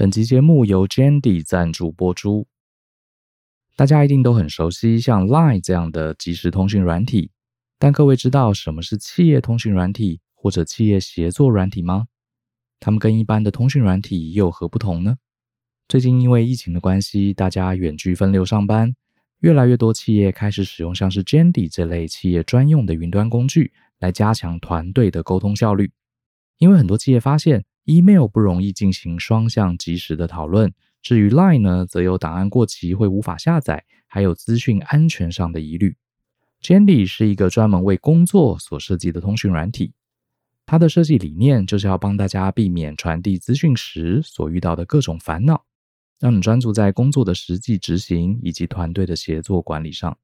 本集节目由 Jandy 赞助播出。大家一定都很熟悉像 Line 这样的即时通讯软体，但各位知道什么是企业通讯软体或者企业协作软体吗？它们跟一般的通讯软体又有何不同呢？最近因为疫情的关系，大家远距分流上班，越来越多企业开始使用像是 Jandy 这类企业专用的云端工具来加强团队的沟通效率。因为很多企业发现，Email 不容易进行双向及时的讨论，至于 Line 呢，则有档案过期会无法下载，还有资讯安全上的疑虑。Jandy 是一个专门为工作所设计的通讯软体，它的设计理念就是要帮大家避免传递资讯时所遇到的各种烦恼，让你专注在工作的实际执行以及团队的协作管理上。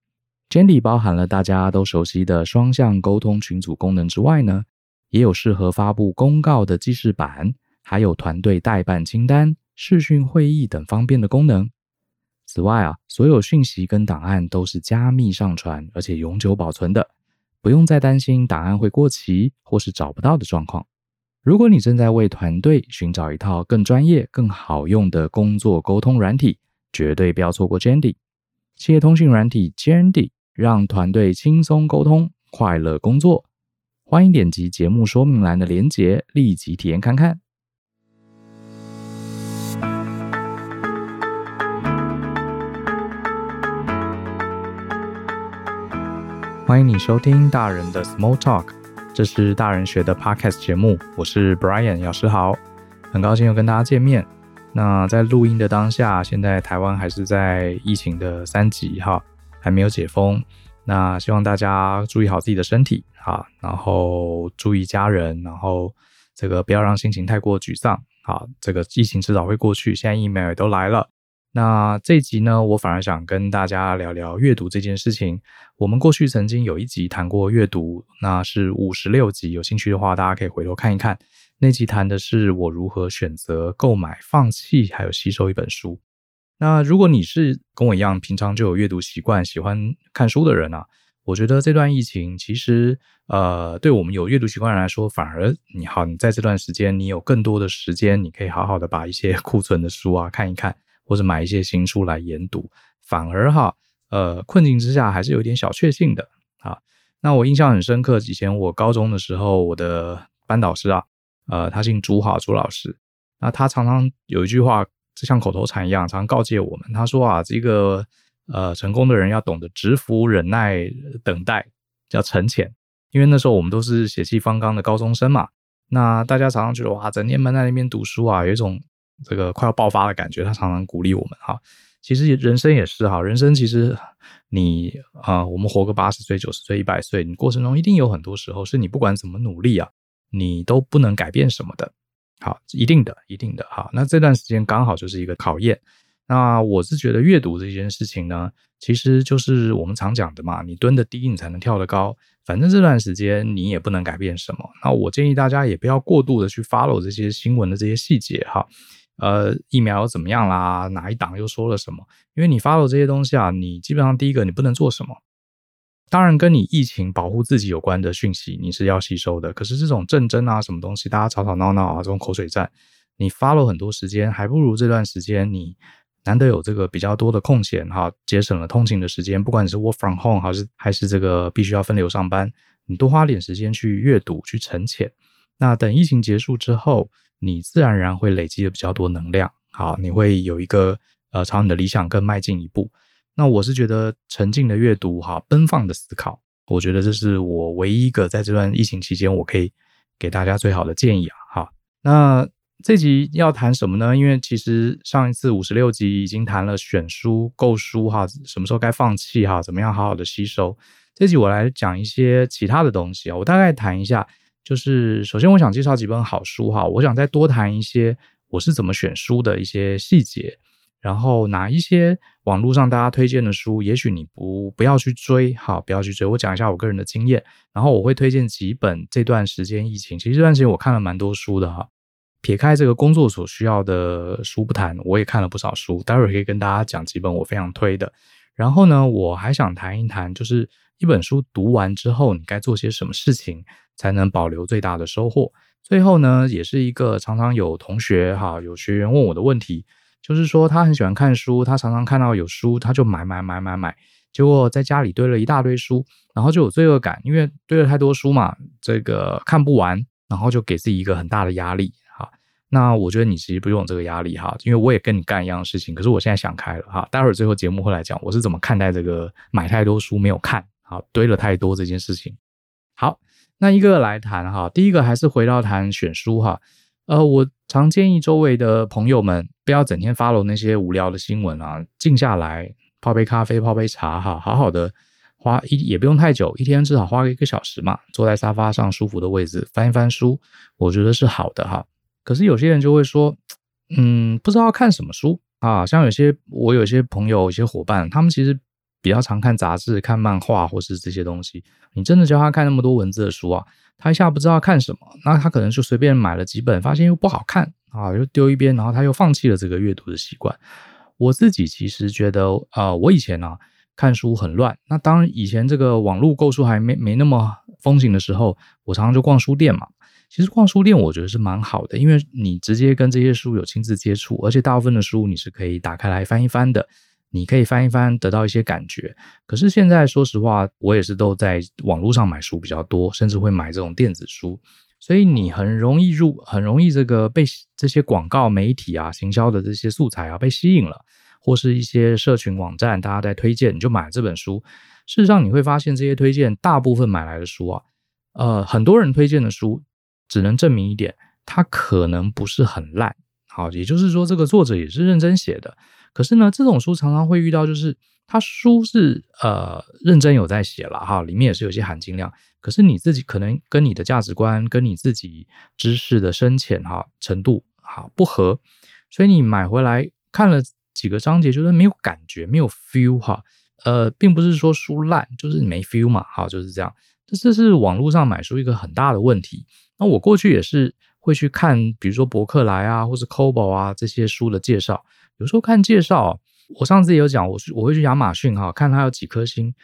Jandy 包含了大家都熟悉的双向沟通群组功能之外呢，也有适合发布公告的记事板，还有团队代办清单、视讯会议等方便的功能。此外啊，所有讯息跟档案都是加密上传，而且永久保存的，不用再担心档案会过期或是找不到的状况。如果你正在为团队寻找一套更专业、更好用的工作沟通软体，绝对不要错过 Jandy。企业通讯软体 Jandy，让团队轻松沟通，快乐工作。欢迎点击节目说明栏的链接，立即体验看看。欢迎你收听大人的 Small Talk，这是大人学的 Podcast 节目，我是 Brian 老师好，很高兴又跟大家见面。那在录音的当下，现在台湾还是在疫情的三级哈，还没有解封。那希望大家注意好自己的身体。好，然后注意家人，然后这个不要让心情太过沮丧。好，这个疫情迟早会过去，现在疫苗也都来了。那这一集呢，我反而想跟大家聊聊阅读这件事情。我们过去曾经有一集谈过阅读，那是五十六集，有兴趣的话，大家可以回头看一看。那集谈的是我如何选择购买、放弃还有吸收一本书。那如果你是跟我一样，平常就有阅读习惯、喜欢看书的人啊。我觉得这段疫情其实，呃，对我们有阅读习惯人来说，反而你好，你在这段时间，你有更多的时间，你可以好好的把一些 库存的书啊看一看，或者买一些新书来研读，反而哈，呃，困境之下还是有点小确幸的啊。那我印象很深刻，以前我高中的时候，我的班导师啊，呃，他姓朱哈，朱老师，那他常常有一句话，就像口头禅一样，常告诫我们，他说啊，这个。呃，成功的人要懂得蛰伏、忍耐、等待，叫沉潜。因为那时候我们都是血气方刚的高中生嘛，那大家常常觉得哇，整天闷在那边读书啊，有一种这个快要爆发的感觉。他常常鼓励我们哈，其实人生也是哈，人生其实你啊、我们活个八十岁、九十岁、一百岁，你过程中一定有很多时候是你不管怎么努力啊，你都不能改变什么的。好，一定的，一定的。好，那这段时间刚好就是一个考验。那我是觉得阅读这件事情呢，其实就是我们常讲的嘛，你蹲得低，你才能跳得高。反正这段时间你也不能改变什么。那我建议大家也不要过度的去 follow 这些新闻的这些细节哈。呃，疫苗怎么样啦？哪一党又说了什么？因为你 follow 这些东西啊，你基本上第一个你不能做什么。当然，跟你疫情保护自己有关的讯息你是要吸收的。可是这种政争啊，什么东西，大家吵吵闹闹啊，这种口水战，你 follow 很多时间，还不如这段时间你。难得有这个比较多的空闲哈，节省了通勤的时间。不管你是 work from home 还是还是这个必须要分流上班，你多花点时间去阅读、去沉潜。那等疫情结束之后，你自然而然会累积的比较多能量。好，你会有一个呃朝你的理想更迈进一步。那我是觉得沉静的阅读哈，奔放的思考，我觉得这是我唯一一个在这段疫情期间我可以给大家最好的建议啊。好，那。这集要谈什么呢？因为其实上一次五十六集已经谈了选书、购书哈，什么时候该放弃哈，怎么样好好的吸收。这集我来讲一些其他的东西啊，我大概谈一下，就是首先我想介绍几本好书哈，我想再多谈一些我是怎么选书的一些细节，然后哪一些网络上大家推荐的书，也许你不不要去追哈，不要去追。我讲一下我个人的经验，然后我会推荐几本这段时间疫情，其实这段时间我看了蛮多书的哈。撇开这个工作所需要的书不谈，我也看了不少书，待会儿可以跟大家讲几本我非常推的。然后呢，我还想谈一谈，就是一本书读完之后，你该做些什么事情才能保留最大的收获。最后呢，也是一个常常有同学哈，有学员问我的问题，就是说他很喜欢看书，他常常看到有书，他就买买买买买，结果在家里堆了一大堆书，然后就有罪恶感，因为堆了太多书嘛，这个看不完，然后就给自己一个很大的压力。那我觉得你其实不用这个压力哈，因为我也跟你干一样的事情。可是我现在想开了哈，待会儿最后节目会来讲我是怎么看待这个买太多书没有看，好堆了太多这件事情。好，那一个个来谈哈，第一个还是回到谈选书哈。呃，我常建议周围的朋友们不要整天发罗那些无聊的新闻啊，静下来泡杯咖啡，泡杯茶哈，好好的花一也不用太久，一天至少花个一个小时嘛，坐在沙发上舒服的位置翻一翻书，我觉得是好的哈。可是有些人就会说，嗯，不知道看什么书啊。像有些我有些朋友、有些伙伴，他们其实比较常看杂志、看漫画或是这些东西。你真的教他看那么多文字的书啊，他一下不知道看什么，那他可能就随便买了几本，发现又不好看啊，又丢一边，然后他又放弃了这个阅读的习惯。我自己其实觉得，呃，我以前呢、啊、看书很乱。那当以前这个网络购书还没没那么风行的时候，我常常就逛书店嘛。其实逛书店我觉得是蛮好的，因为你直接跟这些书有亲自接触，而且大部分的书你是可以打开来翻一翻的，你可以翻一翻得到一些感觉。可是现在说实话，我也是都在网络上买书比较多，甚至会买这种电子书，所以你很容易入，很容易这个被这些广告媒体啊、行销的这些素材啊被吸引了，或是一些社群网站大家在推荐，你就买这本书。事实上你会发现，这些推荐大部分买来的书啊，呃，很多人推荐的书。只能证明一点，它可能不是很烂，好，也就是说这个作者也是认真写的。可是呢，这种书常常会遇到，就是他书是呃认真有在写了哈，里面也是有些含金量。可是你自己可能跟你的价值观、跟你自己知识的深浅哈程度哈不合，所以你买回来看了几个章节，就是没有感觉，没有 feel 哈。呃，并不是说书烂，就是没 feel 嘛，好，就是这样。这这是网络上买书一个很大的问题。我过去也是会去看，比如说博客来啊，或是 Kobo 啊这些书的介绍。有时候看介绍，我上次也有讲，我我会去亚马逊哈，看它有几颗星。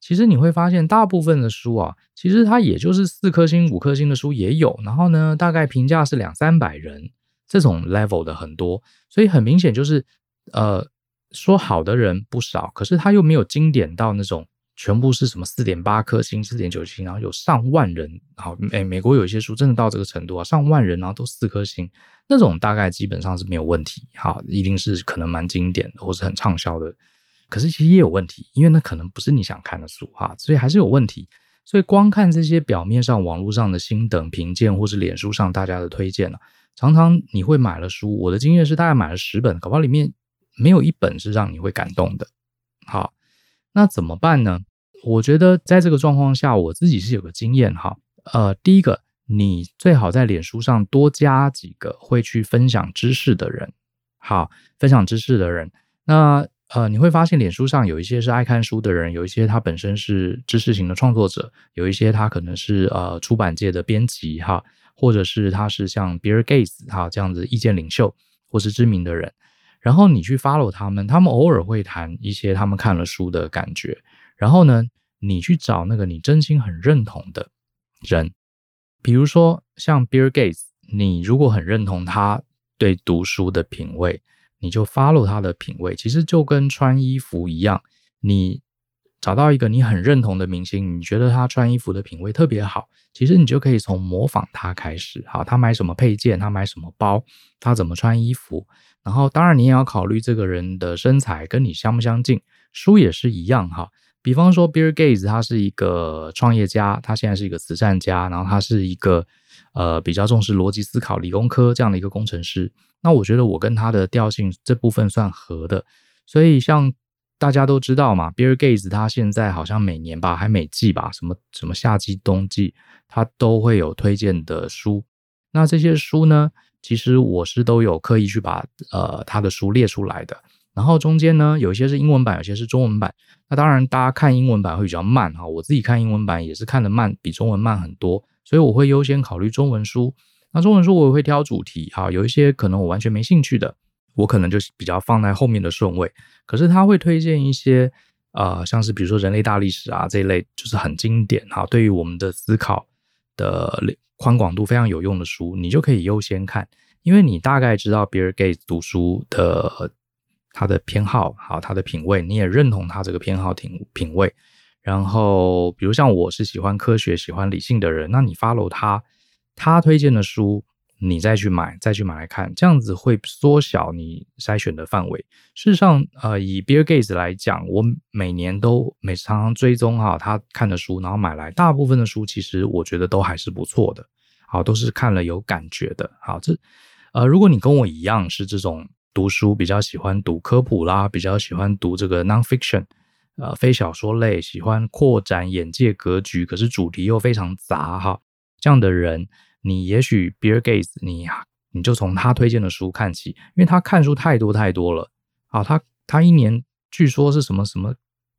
其实你会发现，大部分的书啊，其实它也就是四颗星、五颗星的书也有。然后呢，大概评价是两三百人这种 level 的很多。所以很明显就是，呃，说好的人不少，可是他又没有经典到那种。全部是什么四点八颗星、四点九星，然后有上万人。好，美美国有一些书真的到这个程度啊，上万人然后都四颗星，那种大概基本上是没有问题。好，一定是可能蛮经典的，或是很畅销的。可是其实也有问题，因为那可能不是你想看的书哈，所以还是有问题。所以光看这些表面上网络上的星等评鉴，或是脸书上大家的推荐呢，常常你会买了书。我的经验是，大概买了十本，搞不好里面没有一本是让你会感动的。好，那怎么办呢？我觉得在这个状况下，我自己是有个经验哈。呃，第一个，你最好在脸书上多加几个会去分享知识的人，好，分享知识的人。那呃，你会发现脸书上有一些是爱看书的人，有一些他本身是知识型的创作者，有一些他可能是呃出版界的编辑哈，或者是他是像比尔盖茨哈这样子意见领袖或是知名的人。然后你去 follow 他们，他们偶尔会谈一些他们看了书的感觉。然后呢，你去找那个你真心很认同的人，比如说像 Bill Gates，你如果很认同他对读书的品味，你就 follow 他的品味。其实就跟穿衣服一样，你找到一个你很认同的明星，你觉得他穿衣服的品味特别好，其实你就可以从模仿他开始。好，他买什么配件，他买什么包，他怎么穿衣服。然后当然你也要考虑这个人的身材跟你相不相近。书也是一样哈。比方说，Bill Gates 他是一个创业家，他现在是一个慈善家，然后他是一个呃比较重视逻辑思考、理工科这样的一个工程师。那我觉得我跟他的调性这部分算合的，所以像大家都知道嘛，Bill Gates 他现在好像每年吧，还每季吧，什么什么夏季、冬季，他都会有推荐的书。那这些书呢，其实我是都有刻意去把呃他的书列出来的。然后中间呢，有一些是英文版，有些是中文版。那当然，大家看英文版会比较慢哈。我自己看英文版也是看得慢，比中文慢很多，所以我会优先考虑中文书。那中文书我也会挑主题哈，有一些可能我完全没兴趣的，我可能就比较放在后面的顺位。可是他会推荐一些呃，像是比如说人类大历史啊这一类，就是很经典哈，对于我们的思考的宽广度非常有用的书，你就可以优先看，因为你大概知道比尔盖茨读书的他的偏好，好，他的品味，你也认同他这个偏好品品味。然后，比如像我是喜欢科学、喜欢理性的人，那你 follow 他，他推荐的书，你再去买，再去买来看，这样子会缩小你筛选的范围。事实上，呃，以 Bill Gates 来讲，我每年都每常常追踪哈他看的书，然后买来，大部分的书其实我觉得都还是不错的，好，都是看了有感觉的。好，这呃，如果你跟我一样是这种读书比较喜欢读科普啦，比较喜欢读这个 non-fiction。呃，非小说类，喜欢扩展眼界格局，可是主题又非常杂哈。这样的人，你也许 Bill Gates，你你就从他推荐的书看起，因为他看书太多太多了啊。他他一年据说是什么什么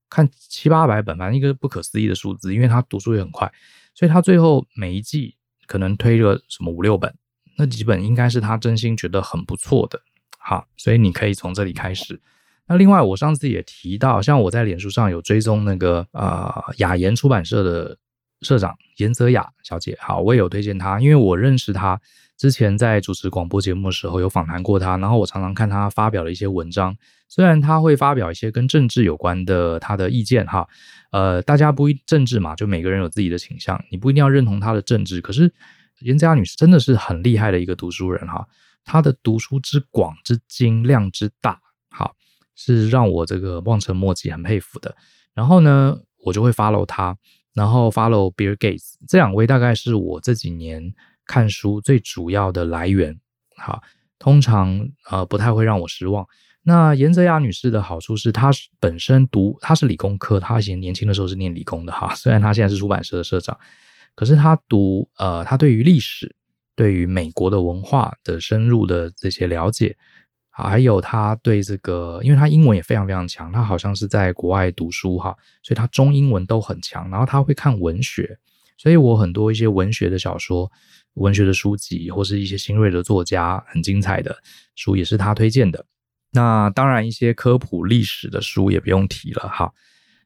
看七八百本，反正一个不可思议的数字。因为他读书也很快，所以他最后每一季可能推了什么五六本，那几本应该是他真心觉得很不错的。好，所以你可以从这里开始。那另外，我上次也提到，像我在脸书上有追踪那个呃雅言出版社的社长严泽雅小姐，好，我也有推荐她，因为我认识她，之前在主持广播节目的时候有访谈过她，然后我常常看她发表的一些文章，虽然她会发表一些跟政治有关的她的意见哈，呃，大家不一政治嘛，就每个人有自己的倾向，你不一定要认同她的政治，可是严泽雅女士真的是很厉害的一个读书人哈，她的读书之广之精量之大，好。是让我这个望尘莫及，很佩服的。然后呢，我就会 follow 他，然后 follow Bill Gates，这两位大概是我这几年看书最主要的来源。好，通常呃不太会让我失望。那严泽雅女士的好处是，她本身读她是理工科，她以前年轻的时候是念理工的哈。虽然她现在是出版社的社长，可是她读呃，她对于历史、对于美国的文化的深入的这些了解。还有他对这个，因为他英文也非常非常强，他好像是在国外读书哈，所以他中英文都很强。然后他会看文学，所以我很多一些文学的小说、文学的书籍，或是一些新锐的作家很精彩的书，也是他推荐的。那当然，一些科普历史的书也不用提了哈。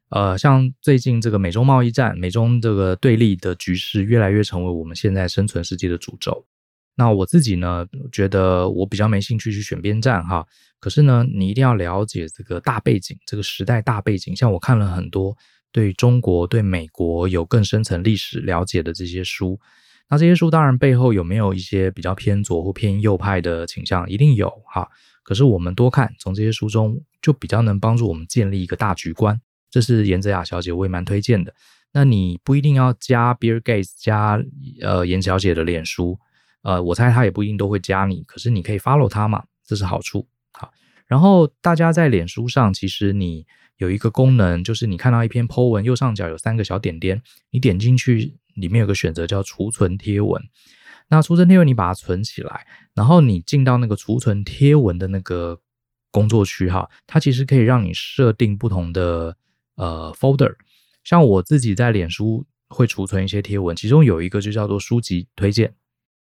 呃，像最近这个美中贸易战、美中这个对立的局势，越来越成为我们现在生存世界的主轴。那我自己呢，觉得我比较没兴趣去选边站哈。可是呢，你一定要了解这个大背景，这个时代大背景。像我看了很多对中国、对美国有更深层历史了解的这些书，那这些书当然背后有没有一些比较偏左或偏右派的倾向，一定有哈。可是我们多看，从这些书中就比较能帮助我们建立一个大局观。这是严泽雅小姐，我也蛮推荐的。那你不一定要加 Bill Gates 加呃严小姐的脸书。呃，我猜他也不一定都会加你，可是你可以 follow 他嘛，这是好处。好，然后大家在脸书上，其实你有一个功能，就是你看到一篇 po 文，右上角有三个小点点，你点进去，里面有个选择叫储存贴文。那储存贴文，你把它存起来，然后你进到那个储存贴文的那个工作区哈，它其实可以让你设定不同的呃 folder。像我自己在脸书会储存一些贴文，其中有一个就叫做书籍推荐。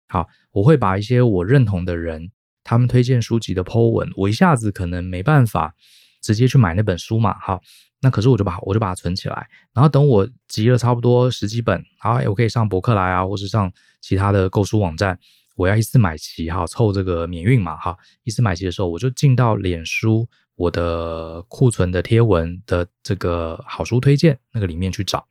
好，我会把一些我认同的人，他们推荐书籍的 po 文，我一下子可能没办法直接去买那本书嘛。好，那可是我就把我就把它存起来，然后等我集了差不多十几本，好，我可以上博客来啊，或是上其他的购书网站，我要一次买齐哈，凑这个免运嘛哈，一次买齐的时候，我就进到脸书我的库存的贴文的这个好书推荐那个里面去找。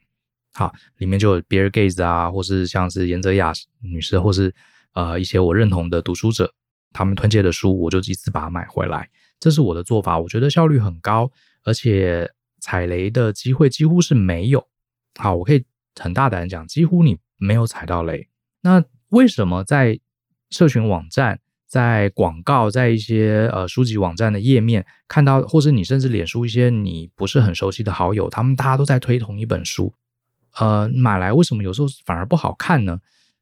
好，里面就有 Bill Gates 啊，或是像是严泽雅女士，或是呃一些我认同的读书者，他们推荐的书，我就一次把它买回来。这是我的做法，我觉得效率很高，而且踩雷的机会几乎是没有。好，我可以很大胆讲，几乎你没有踩到雷。那为什么在社群网站、在广告、在一些呃书籍网站的页面看到，或是你甚至脸书一些你不是很熟悉的好友，他们大家都在推同一本书？呃，买来为什么有时候反而不好看呢？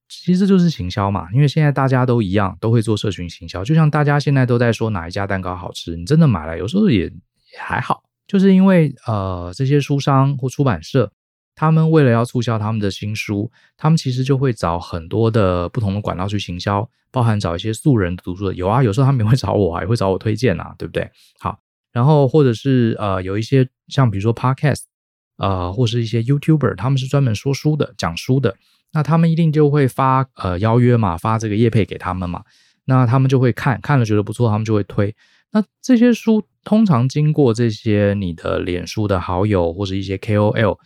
其实就是行销嘛，因为现在大家都一样，都会做社群行销。就像大家现在都在说哪一家蛋糕好吃，你真的买来有时候也也还好，就是因为呃这些书商或出版社，他们为了要促销他们的新书，他们其实就会找很多的不同的管道去行销，包含找一些素人读书的，有啊，有时候他们也会找我啊，也会找我推荐啊，对不对？好，然后或者是呃有一些像比如说 Podcast。呃，或是一些 YouTuber，他们是专门说书的、讲书的，那他们一定就会发呃邀约嘛，发这个业配给他们嘛，那他们就会看，看了觉得不错，他们就会推。那这些书通常经过这些你的脸书的好友或者一些 KOL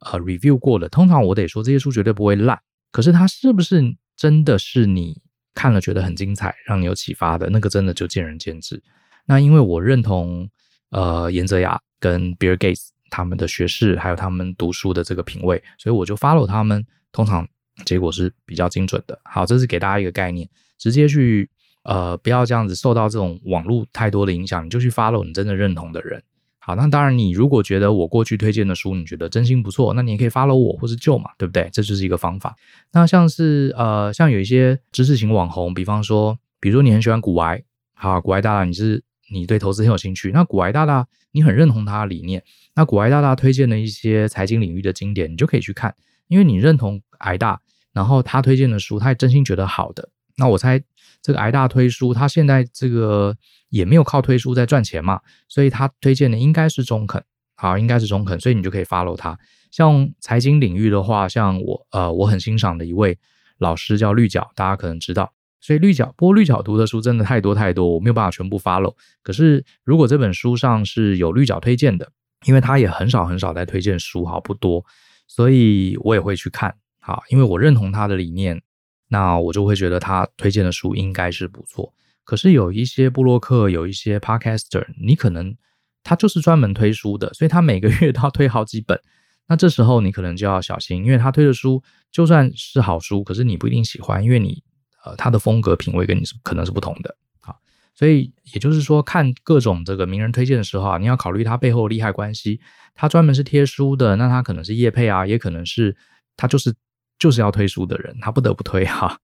呃 review 过的，通常我得说这些书绝对不会烂。可是它是不是真的是你看了觉得很精彩，让你有启发的那个，真的就见仁见智。那因为我认同呃严泽雅跟 Bill Gates 他们的学识，还有他们读书的这个品味，所以我就 follow 他们，通常结果是比较精准的。好，这是给大家一个概念，直接去呃不要这样子受到这种网络太多的影响，你就去 follow 你真的认同的人。好，那当然，你如果觉得我过去推荐的书，你觉得真心不错，那你也可以 follow 我或是旧嘛，对不对？这就是一个方法。那像是呃，像有一些知识型网红，比方说，比如说你很喜欢股癌，好，股癌大大，你是你对投资很有兴趣，那股癌大大你很认同他的理念，那股癌大大推荐的一些财经领域的经典，你就可以去看，因为你认同癌大，然后他推荐的书，他也真心觉得好的，那我猜这个挨大推书，他现在这个。也没有靠推书在赚钱嘛，所以他推荐的应该是中肯，好，应该是中肯，所以你就可以 follow 他。像财经领域的话，像我呃我很欣赏的一位老师叫绿角，大家可能知道，所以绿角，不过绿角读的书真的太多太多，我没有办法全部 follow。可是如果这本书上是有绿角推荐的，因为他也很少很少在推荐书，好不多，所以我也会去看，好，因为我认同他的理念，那我就会觉得他推荐的书应该是不错。可是有一些布洛克，有一些 podcaster，你可能他就是专门推书的，所以他每个月都要推好几本。那这时候你可能就要小心，因为他推的书就算是好书，可是你不一定喜欢，因为你呃他的风格品味跟你是可能是不同的。啊，所以也就是说，看各种这个名人推荐的时候啊，你要考虑他背后利害关系。他专门是贴书的，那他可能是业配啊，也可能是他就是就是要推书的人，他不得不推哈。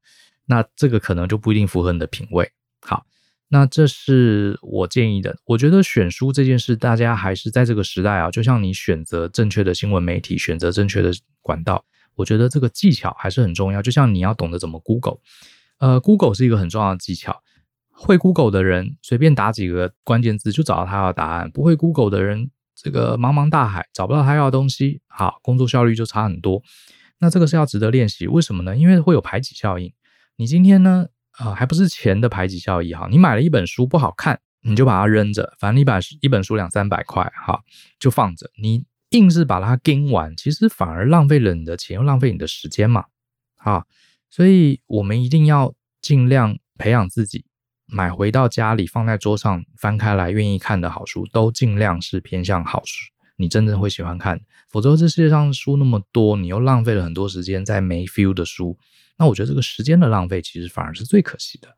那这个可能就不一定符合你的品味。好，那这是我建议的。我觉得选书这件事，大家还是在这个时代啊，就像你选择正确的新闻媒体，选择正确的管道，我觉得这个技巧还是很重要。就像你要懂得怎么 Google，呃，Google 是一个很重要的技巧。会 Google 的人随便打几个关键字就找到他要的答案，不会 Google 的人，这个茫茫大海找不到他要的东西，好，工作效率就差很多。那这个是要值得练习，为什么呢？因为会有排挤效应。你今天呢？啊、还不是钱的排挤效益哈！你买了一本书不好看，你就把它扔着，反正你把一本书两三百块哈，就放着。你硬是把它盯完，其实反而浪费了你的钱，又浪费你的时间嘛。啊，所以我们一定要尽量培养自己，买回到家里放在桌上翻开来愿意看的好书，都尽量是偏向好书，你真正会喜欢看。否则这世界上书那么多，你又浪费了很多时间在没 feel 的书。那我觉得这个时间的浪费，其实反而是最可惜的。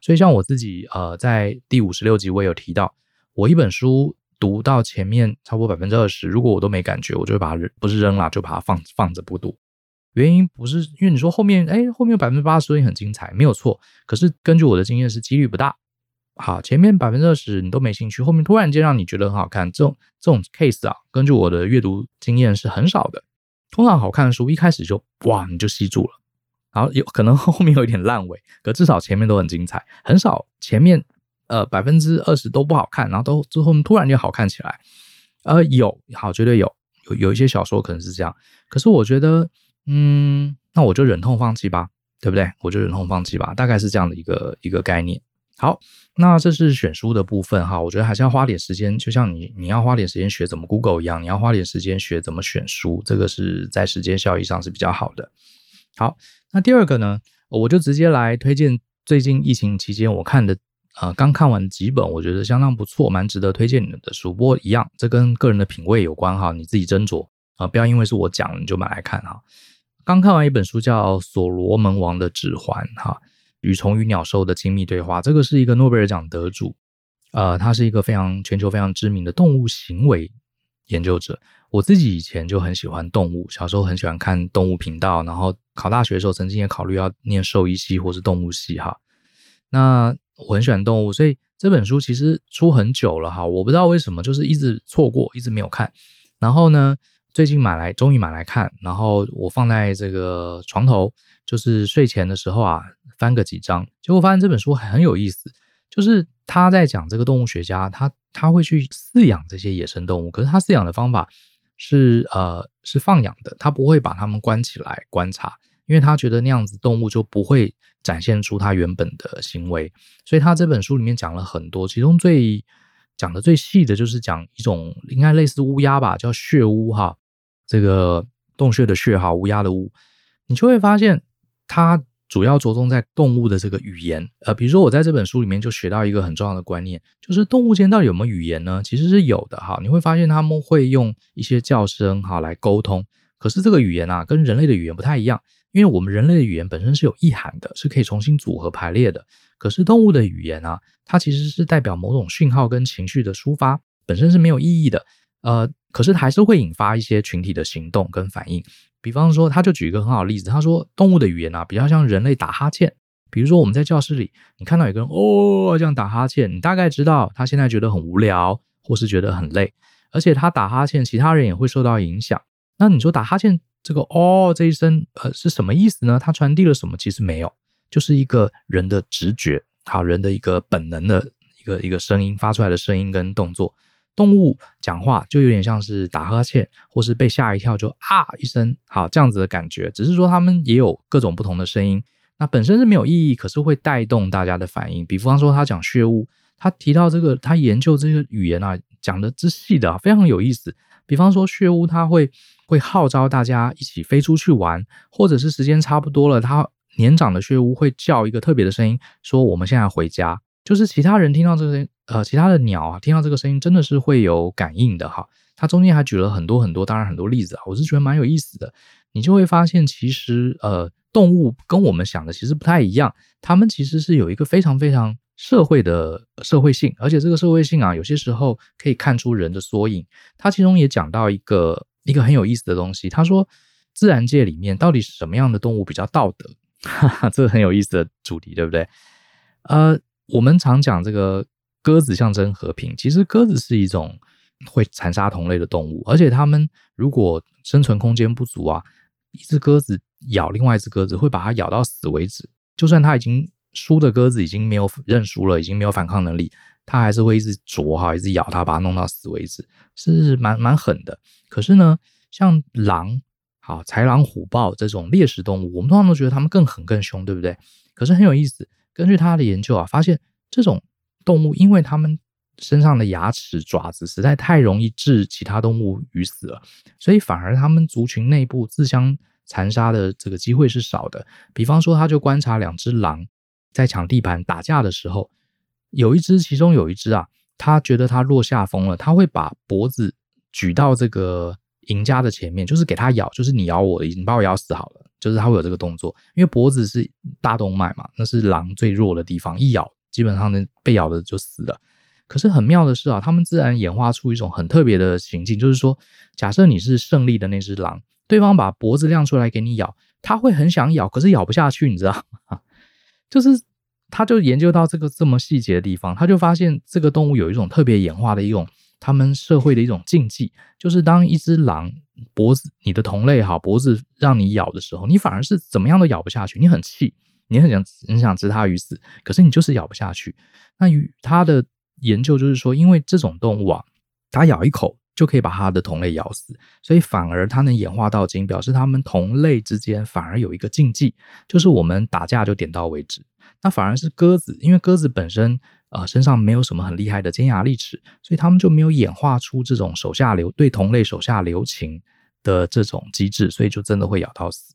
所以像我自己，呃，在第五十六集我也有提到，我一本书读到前面超过百分之二十，如果我都没感觉，我就会把它扔，不是扔了，就把它放放着不读。原因不是因为你说后面，哎，后面有百分之八十所以很精彩，没有错。可是根据我的经验是几率不大。好，前面百分之二十你都没兴趣，后面突然间让你觉得很好看，这种这种 case 啊，根据我的阅读经验是很少的。通常好看的书一开始就哇，你就吸住了。然后有可能后面有一点烂尾，可至少前面都很精彩，很少前面呃百分之二十都不好看，然后都最后面突然就好看起来。呃，有好绝对有有有一些小说可能是这样，可是我觉得嗯，那我就忍痛放弃吧，对不对？我就忍痛放弃吧，大概是这样的一个一个概念。好，那这是选书的部分哈，我觉得还是要花点时间，就像你你要花点时间学怎么 Google 一样，你要花点时间学怎么选书，这个是在时间效益上是比较好的。好。那第二个呢，我就直接来推荐最近疫情期间我看的，呃，刚看完几本，我觉得相当不错，蛮值得推荐你的书。不过一样，这跟个人的品味有关哈，你自己斟酌啊，不要因为是我讲你就买来看哈。刚看完一本书叫《所罗门王的指环》哈，与虫与鸟兽的亲密对话，这个是一个诺贝尔奖得主，呃，他是一个非常全球非常知名的动物行为研究者。我自己以前就很喜欢动物，小时候很喜欢看动物频道，然后考大学的时候曾经也考虑要念兽医系或是动物系哈。那我很喜欢动物，所以这本书其实出很久了哈，我不知道为什么就是一直错过，一直没有看。然后呢，最近买来，终于买来看，然后我放在这个床头，就是睡前的时候啊，翻个几章，结果发现这本书很有意思，就是他在讲这个动物学家，他他会去饲养这些野生动物，可是他饲养的方法。是呃是放养的，他不会把他们关起来观察，因为他觉得那样子动物就不会展现出它原本的行为。所以他这本书里面讲了很多，其中最讲的最细的就是讲一种应该类似乌鸦吧，叫穴乌哈，这个洞穴的穴哈，乌鸦的乌，你就会发现它主要着重在动物的这个语言。呃，比如说我在这本书里面就学到一个很重要的观念，就是动物间到底有没有语言呢？其实是有的哈，你会发现他们会用一些叫声哈来沟通。可是这个语言啊，跟人类的语言不太一样，因为我们人类的语言本身是有意涵的，是可以重新组合排列的。可是动物的语言啊，它其实是代表某种讯号跟情绪的抒发，本身是没有意义的。呃，可是还是会引发一些群体的行动跟反应。比方说，他就举一个很好的例子，他说动物的语言啊，比较像人类打哈欠。比如说我们在教室里，你看到有个人哦这样打哈欠，你大概知道他现在觉得很无聊，或是觉得很累，而且他打哈欠，其他人也会受到影响。那你说打哈欠这个哦这一声呃是什么意思呢？它传递了什么？其实没有。就是一个人的直觉，好，人的一个本能的一个一个声音发出来的声音跟动作。动物讲话就有点像是打哈欠，或是被吓一跳就啊一声，好，这样子的感觉。只是说他们也有各种不同的声音，那本身是没有意义，可是会带动大家的反应。比方说他讲血乌，他提到这个，他研究这个语言啊，讲的之细的，非常有意思。比方说血乌，他会会号召大家一起飞出去玩，或者是时间差不多了，他。年长的血乌会叫一个特别的声音，说我们现在回家。就是其他人听到这个声音，呃，其他的鸟啊听到这个声音，真的是会有感应的哈。他中间还举了很多很多，当然很多例子啊，我是觉得蛮有意思的。你就会发现，其实呃，动物跟我们想的其实不太一样，它们其实是有一个非常非常社会的社会性，而且这个社会性啊，有些时候可以看出人的缩影。他其中也讲到一个一个很有意思的东西，他说，自然界里面到底是什么样的动物比较道德？哈哈，这个很有意思的主题，对不对？呃，我们常讲这个鸽子象征和平，其实鸽子是一种会残杀同类的动物，而且它们如果生存空间不足啊，一只鸽子咬另外一只鸽子，会把它咬到死为止。就算它已经输的鸽子已经没有认输了，已经没有反抗能力，它还是会一直啄哈，一直咬它，把它弄到死为止，是蛮蛮狠的。可是呢，像狼。好，豺狼虎豹这种猎食动物，我们通常都觉得它们更狠更凶，对不对？可是很有意思，根据他的研究啊，发现这种动物，因为它们身上的牙齿爪子实在太容易致其他动物于死了，所以反而它们族群内部自相残杀的这个机会是少的。比方说，他就观察两只狼在抢地盘打架的时候，有一只，其中有一只啊，他觉得他落下风了，他会把脖子举到这个。赢家的前面就是给他咬，就是你咬我，你把我咬死好了，就是他会有这个动作，因为脖子是大动脉嘛，那是狼最弱的地方，一咬基本上呢被咬的就死了。可是很妙的是啊，他们自然演化出一种很特别的情境，就是说，假设你是胜利的那只狼，对方把脖子亮出来给你咬，他会很想咬，可是咬不下去，你知道吗？就是他就研究到这个这么细节的地方，他就发现这个动物有一种特别演化的一种。他们社会的一种禁忌，就是当一只狼脖子，你的同类哈脖子让你咬的时候，你反而是怎么样都咬不下去，你很气，你很想很想置它于死，可是你就是咬不下去。那与他的研究就是说，因为这种动物啊，它咬一口就可以把它的同类咬死，所以反而它能演化到今，表示它们同类之间反而有一个禁忌，就是我们打架就点到为止。那反而是鸽子，因为鸽子本身。呃，身上没有什么很厉害的尖牙利齿，所以他们就没有演化出这种手下留对同类手下留情的这种机制，所以就真的会咬到死。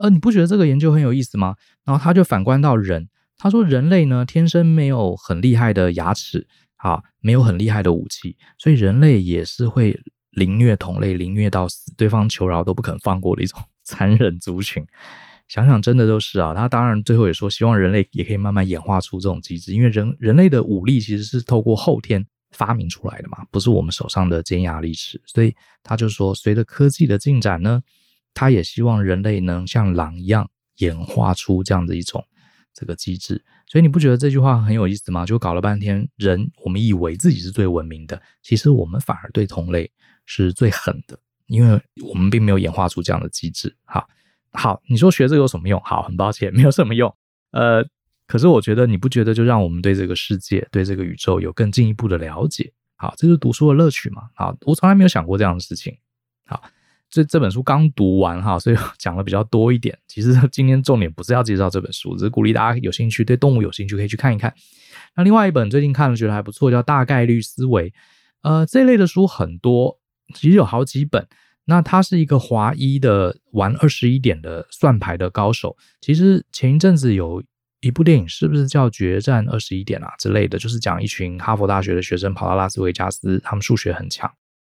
呃，你不觉得这个研究很有意思吗？然后他就反观到人，他说人类呢天生没有很厉害的牙齿，啊，没有很厉害的武器，所以人类也是会凌虐同类，凌虐到死，对方求饶都不肯放过的一种 残忍族群。想想真的都是啊，他当然最后也说，希望人类也可以慢慢演化出这种机制，因为人人类的武力其实是透过后天发明出来的嘛，不是我们手上的尖牙利齿，所以他就说，随着科技的进展呢，他也希望人类能像狼一样演化出这样的一种这个机制。所以你不觉得这句话很有意思吗？就搞了半天，人我们以为自己是最文明的，其实我们反而对同类是最狠的，因为我们并没有演化出这样的机制。好。好，你说学这个有什么用？好，很抱歉，没有什么用。呃，可是我觉得你不觉得就让我们对这个世界、对这个宇宙有更进一步的了解？好，这就是读书的乐趣嘛。好，我从来没有想过这样的事情。这这本书刚读完哈，所以 讲的比较多一点。其实 今天重点不是要介绍这本书，只是鼓励大家有兴趣对动物有兴趣可以去看一看。那另外一本最近看了觉得还不错，叫《大概率思维》。呃，这类的书很多，其实有好几本。那他是一个华裔的玩二十一点的算牌的高手。其实前一阵子有一部电影，是不是叫《决战二十一点》啊之类的？就是讲一群哈佛大学的学生跑到拉斯维加斯，他们数学很强，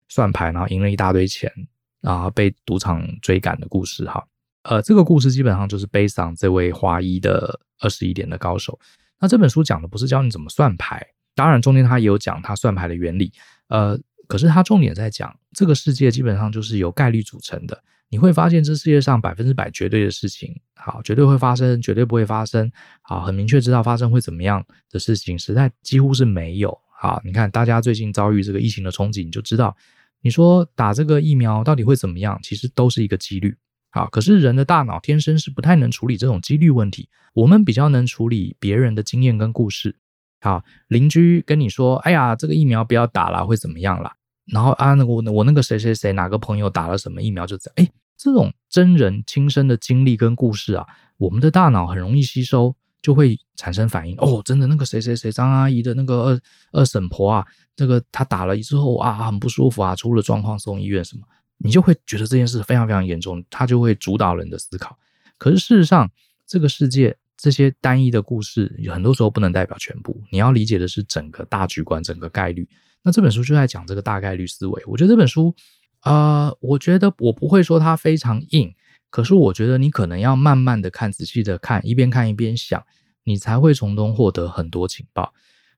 算牌然后赢了一大堆钱，啊被赌场追赶的故事。哈，呃，这个故事基本上就是悲伤这位华裔的二十一点的高手。那这本书讲的不是教你怎么算牌，当然中间他也有讲他算牌的原理。呃，可是他重点在讲这个世界基本上就是由概率组成的。你会发现这世界上百分之百绝对的事情，好，绝对会发生，绝对不会发生，好，很明确知道发生会怎么样的事情，实在几乎是没有。好，你看大家最近遭遇这个疫情的冲击，你就知道，你说打这个疫苗到底会怎么样，其实都是一个几率。啊，可是人的大脑天生是不太能处理这种几率问题，我们比较能处理别人的经验跟故事。好，邻居跟你说：“哎呀，这个疫苗不要打了，会怎么样啦？”然后啊，我我那个谁谁谁哪个朋友打了什么疫苗，就这样。哎，这种真人亲身的经历跟故事啊，我们的大脑很容易吸收，就会产生反应。哦，真的那个谁谁谁张阿姨的那个二二婶婆啊，这个她打了之后啊，很不舒服啊，出了状况送医院什么，你就会觉得这件事非常非常严重，它就会主导人的思考。可是事实上，这个世界。这些单一的故事，很多时候不能代表全部。你要理解的是整个大局观，整个概率。那这本书就在讲这个大概率思维。我觉得这本书，呃，我觉得我不会说它非常硬，可是我觉得你可能要慢慢的看，仔细的看，一边看一边想，你才会从中获得很多情报。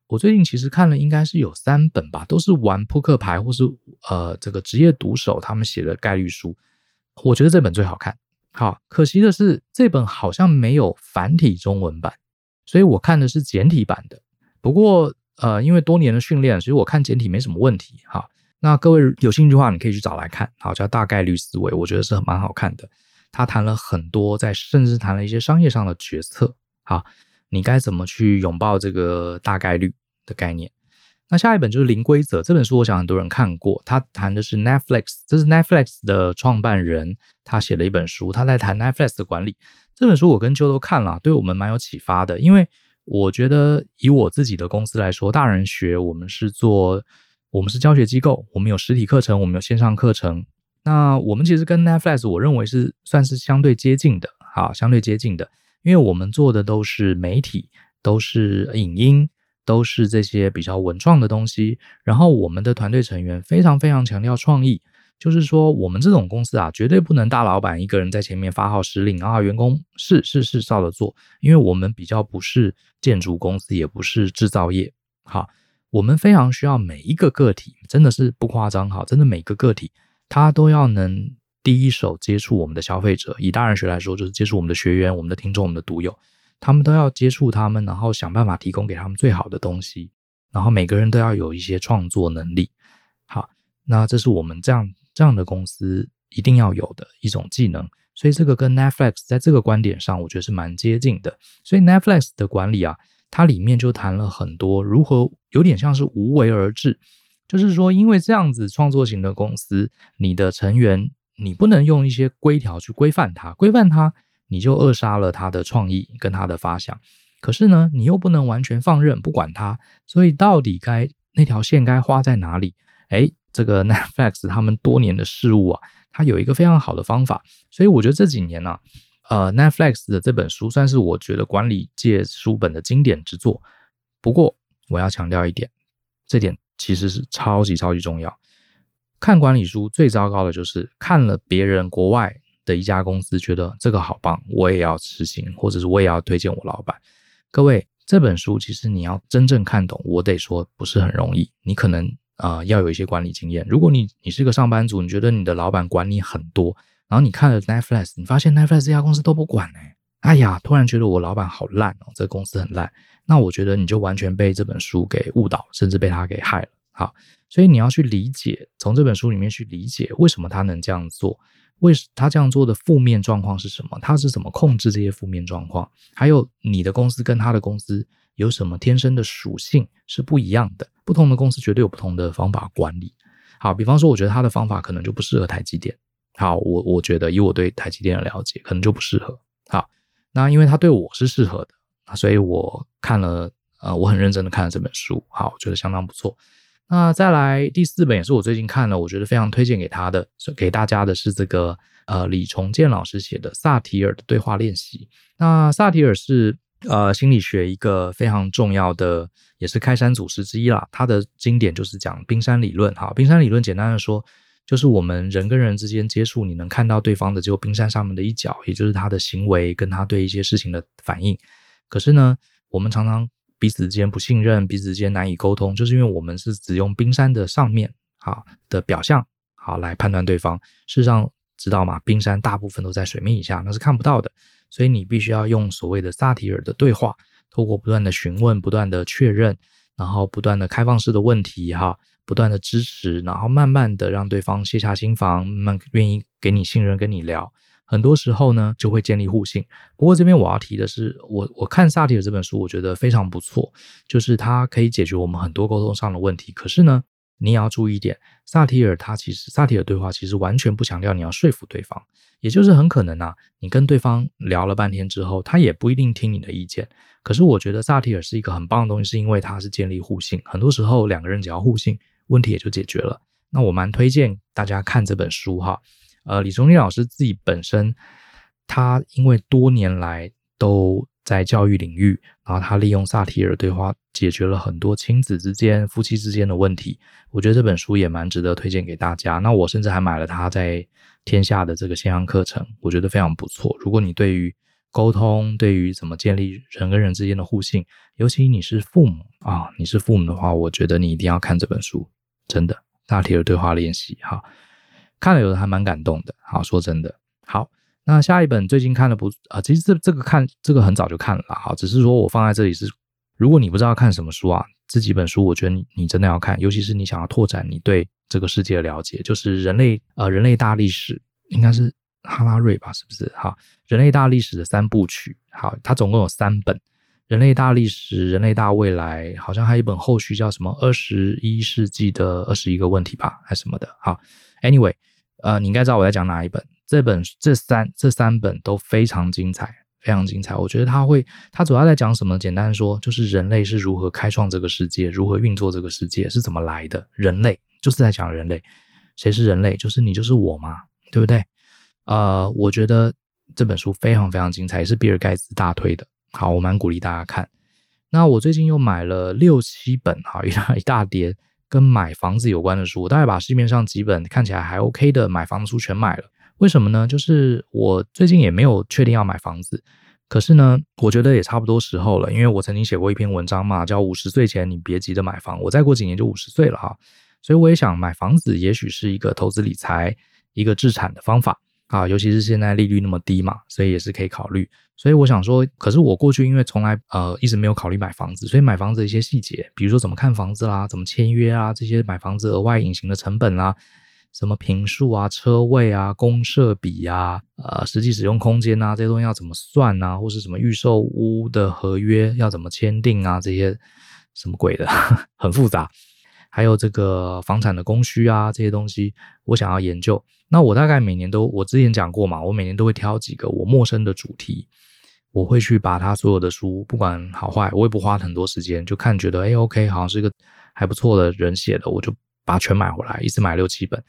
我最近其实看了，应该是有三本吧，都是玩扑克牌或是呃这个职业赌手他们写的概率书。我觉得这本最好看。好，可惜的是，这本好像没有繁体中文版，所以我看的是简体版的。不过，呃，因为多年的训练，所以我看简体没什么问题。好，那各位有兴趣的话，你可以去找来看。好，叫《大概率思维》，我觉得是蛮好看的。他谈了很多，在甚至谈了一些商业上的决策。啊，你该怎么去拥抱这个大概率的概念？那下一本就是《零规则》这本书，我想很多人看过。他谈的是 Netflix，这是 Netflix 的创办人，他写了一本书，他在谈 Netflix 的管理。这本书我跟 Joe 都看了，对我们蛮有启发的。因为我觉得以我自己的公司来说，大人学我们是做，我们是教学机构，我们有实体课程，我们有线上课程。那我们其实跟 Netflix 我认为是算是相对接近的，哈，相对接近的，因为我们做的都是媒体，都是影音。都是这些比较文创的东西，然后我们的团队成员非常非常强调创意，就是说我们这种公司啊，绝对不能大老板一个人在前面发号施令，啊员工是是是照着做，因为我们比较不是建筑公司，也不是制造业，好，我们非常需要每一个个体，真的是不夸张，好，真的每个个体他都要能第一手接触我们的消费者，以大人学来说，就是接触我们的学员、我们的听众、我们的读友。他们都要接触他们，然后想办法提供给他们最好的东西，然后每个人都要有一些创作能力。好，那这是我们这样这样的公司一定要有的一种技能。所以这个跟 Netflix 在这个观点上，我觉得是蛮接近的。所以 Netflix 的管理啊，它里面就谈了很多如何有点像是无为而治，就是说，因为这样子创作型的公司，你的成员你不能用一些规条去规范它，规范它。你就扼杀了他的创意跟他的发想，可是呢，你又不能完全放任不管他，所以到底该那条线该画在哪里？诶，这个 Netflix 他们多年的事物啊，它有一个非常好的方法，所以我觉得这几年呢、呃，Netflix 的这本书算是我觉得管理界书本的经典之作。不过我要强调一点，这点其实是超级超级重要。看管理书最糟糕的就是看了别人国外。的一家公司觉得这个好棒，我也要实行，或者是我也要推荐我老板。各位，这本书其实你要真正看懂，我得说不是很容易。你可能啊、要有一些管理经验。如果你你是个上班族，你觉得你的老板管你很多，然后你看了 Netflix，你发现 Netflix 这家公司都不管呢、哎呀，突然觉得我老板好烂哦，这个公司很烂。那我觉得你就完全被这本书给误导，甚至被他给害了。好，所以你要去理解，从这本书里面去理解为什么他能这样做。为他这样做的负面状况是什么？他是怎么控制这些负面状况？还有你的公司跟他的公司有什么天生的属性是不一样的？不同的公司绝对有不同的方法管理。好，比方说，我觉得他的方法可能就不适合台积电。好，我我觉得以我对台积电的了解，可能就不适合。好，那因为它对我是适合的，所以我看了，呃，我很认真的看了这本书，好，我觉得相当不错。那再来第四本也是我最近看了，我觉得非常推荐给他的，给大家的是这个呃李崇建老师写的萨提尔的对话练习。那萨提尔是呃心理学一个非常重要的，也是开山祖师之一啦。他的经典就是讲冰山理论，哈，冰山理论简单的说。就是我们人跟人之间接触，你能看到对方的只有冰山上面的一角，也就是他的行为跟他对一些事情的反应。可是呢，我们常常彼此之间不信任，彼此之间难以沟通，就是因为我们是只用冰山的上面好的表象好来判断对方。事实上，知道吗？冰山大部分都在水面以下，那是看不到的。所以你必须要用所谓的萨提尔的对话，透过不断的询问、不断的确认，然后不断的开放式的问题哈。不断的支持，然后慢慢的让对方卸下心防，慢慢愿意给你信任，跟你聊。很多时候呢，就会建立互信。不过这边我要提的是，我我看萨提尔这本书，我觉得非常不错，就是它可以解决我们很多沟通上的问题。可是呢，你也要注意一点，萨提尔他其实萨提尔对话其实完全不强调你要说服对方，也就是很可能啊，你跟对方聊了半天之后，他也不一定听你的意见。可是我觉得萨提尔是一个很棒的东西，是因为它是建立互信。很多时候两个人只要互信。问题也就解决了。那我蛮推荐大家看这本书哈。呃，李崇建老师自己本身，他因为多年来都在教育领域，然后他利用萨提尔对话解决了很多亲子之间、夫妻之间的问题。我觉得这本书也蛮值得推荐给大家。那我甚至还买了他在天下的这个线上课程，我觉得非常不错。如果你对于沟通，对于怎么建立人跟人之间的互信，尤其你是父母啊，你是父母的话，我觉得你一定要看这本书。真的，大体的对话练习，哈，看了有的还蛮感动的，好，说真的，好，那下一本最近看了不啊、其实这这个看这个很早就看了，好，只是说我放在这里是，如果你不知道看什么书啊，这几本书我觉得你你真的要看，尤其是你想要拓展你对这个世界的了解，就是人类呃人类大历史，应该是哈拉瑞吧，是不是？好，人类大历史的三部曲，好，它总共有三本。人类大历史、人类大未来，好像还有一本后续叫什么“二十一世纪的二十一个问题”吧，还什么的。好，Anyway，呃，你应该知道我在讲哪一本。这本这三这三本都非常精彩，非常精彩。我觉得它会，它主要在讲什么？简单说，就是人类是如何开创这个世界，如何运作这个世界，是怎么来的。人类就是在讲人类，谁是人类？就是你，就是我嘛，对不对？呃，我觉得这本书非常非常精彩，也是比尔盖茨大推的。好，我蛮鼓励大家看。那我最近又买了六七本，哈，一大一大叠跟买房子有关的书。我大概把市面上几本看起来还 OK 的买房子书全买了。为什么呢？就是我最近也没有确定要买房子，可是呢，我觉得也差不多时候了。因为我曾经写过一篇文章嘛，叫“五十岁前你别急着买房”。我再过几年就五十岁了哈，所以我也想买房子，也许是一个投资理财、一个置产的方法。啊，尤其是现在利率那么低嘛，所以也是可以考虑。所以我想说，可是我过去因为从来呃一直没有考虑买房子，所以买房子的一些细节，比如说怎么看房子啦，怎么签约啊，这些买房子额外隐形的成本啦，什么平数啊、车位啊、公设比啊、呃实际使用空间啊，这些东西要怎么算啊，或是什么预售屋的合约要怎么签订啊，这些什么鬼的，很复杂。还有这个房产的供需啊，这些东西我想要研究。那我大概每年都，我之前讲过嘛，我每年都会挑几个我陌生的主题，我会去把他所有的书，不管好坏，我也不花很多时间，就看觉得哎，OK，好像是一个还不错的人写的，我就把它全买回来，一次买六七本。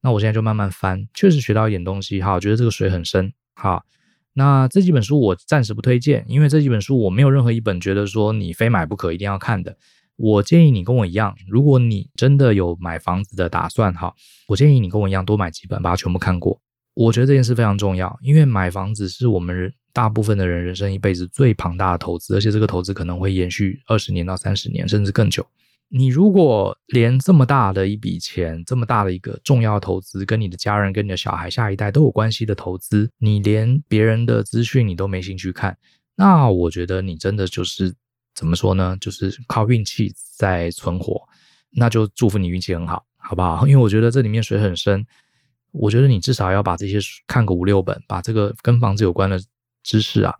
那我现在就慢慢翻，确实学到一点东西，哈，觉得这个水很深，好。那这几本书我暂时不推荐，因为这几本书我没有任何一本觉得说你非买不可，一定要看的。我建议你跟我一样，如果你真的有买房子的打算哈，我建议你跟我一样多买几本，把它全部看过。我觉得这件事非常重要，因为买房子是我们人大部分的人人生一辈子最庞大的投资，而且这个投资可能会延续二十年到三十年，甚至更久。你如果连这么大的一笔钱，这么大的一个重要投资，跟你的家人、跟你的小孩、下一代都有关系的投资，你连别人的资讯你都没兴趣看，那我觉得你真的就是。怎么说呢？就是靠运气在存活，那就祝福你运气很好，好不好？因为我觉得这里面水很深，我觉得你至少要把这些看个五六本，把这个跟房子有关的知识啊，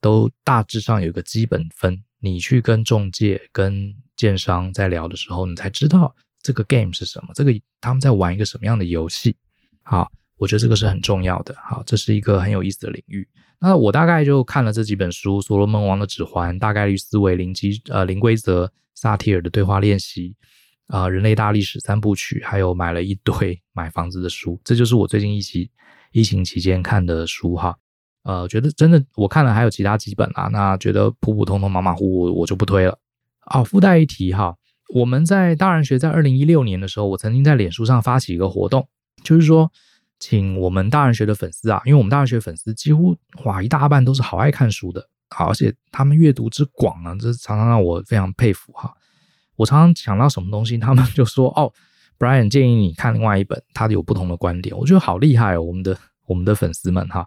都大致上有个基本分。你去跟中介、跟建商在聊的时候，你才知道这个 game 是什么，这个他们在玩一个什么样的游戏。好。我觉得这个是很重要的。好，这是一个很有意思的领域。那我大概就看了这几本书：《所罗门王的指环》、《大概率思维》、零基呃零规则、萨提尔的对话练习啊、《人类大历史三部曲》，还有买了一堆 买房子的书。这就是我最近疫情疫情期间看的书哈。呃，觉得真的我看了还有其他几本啊，那觉得普普通通、马马虎虎，我就不推了。好，附带一提哈，我们在大人学在二零一六年的时候，我曾经在脸书上发起一个活动，就是说。请我们大人学的粉丝啊，因为我们大人学粉丝几乎哇一大半都是好爱看书的，好，而且他们阅读之广啊，这常常让我非常佩服哈。我常常想到什么东西，他们就说 哦，Brian 建议你看另外一本，他有不同的观点，我觉得好厉害哦，我们的我们的粉丝们哈。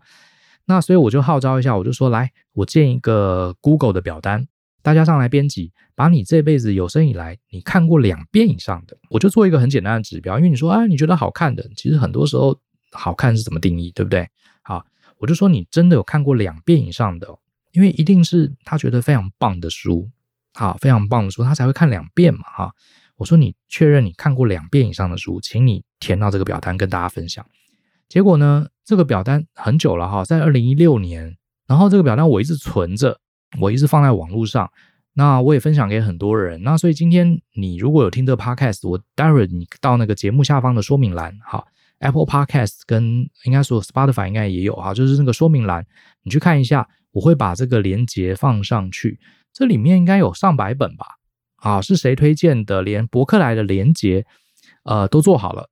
那所以我就号召一下，我就说来，我建一个 Google 的表单，大家上来编辑，把你这辈子有生以来你看过两遍以上的，我就做一个很简单的指标，因为你说哎，你觉得好看的，其实很多时候。好看是怎么定义，对不对？好，我就说你真的有看过两遍以上的，因为一定是他觉得非常棒的书，好，非常棒的书，他才会看两遍嘛，哈。我说你确认你看过两遍以上的书，请你填到这个表单跟大家分享。结果呢，这个表单很久了哈，在二零一六年，然后这个表单我一直存着，我一直放在网络上，那我也分享给很多人。那所以今天你如果有听这个 podcast，我待会儿你到那个节目下方的说明栏，好。Apple Podcast 跟应该说 Spotify 应该也有哈，就是那个说明栏，你去看一下，我会把这个连接放上去。这里面应该有上百本吧？啊，是谁推荐的？连博客来的连接，呃，都做好了。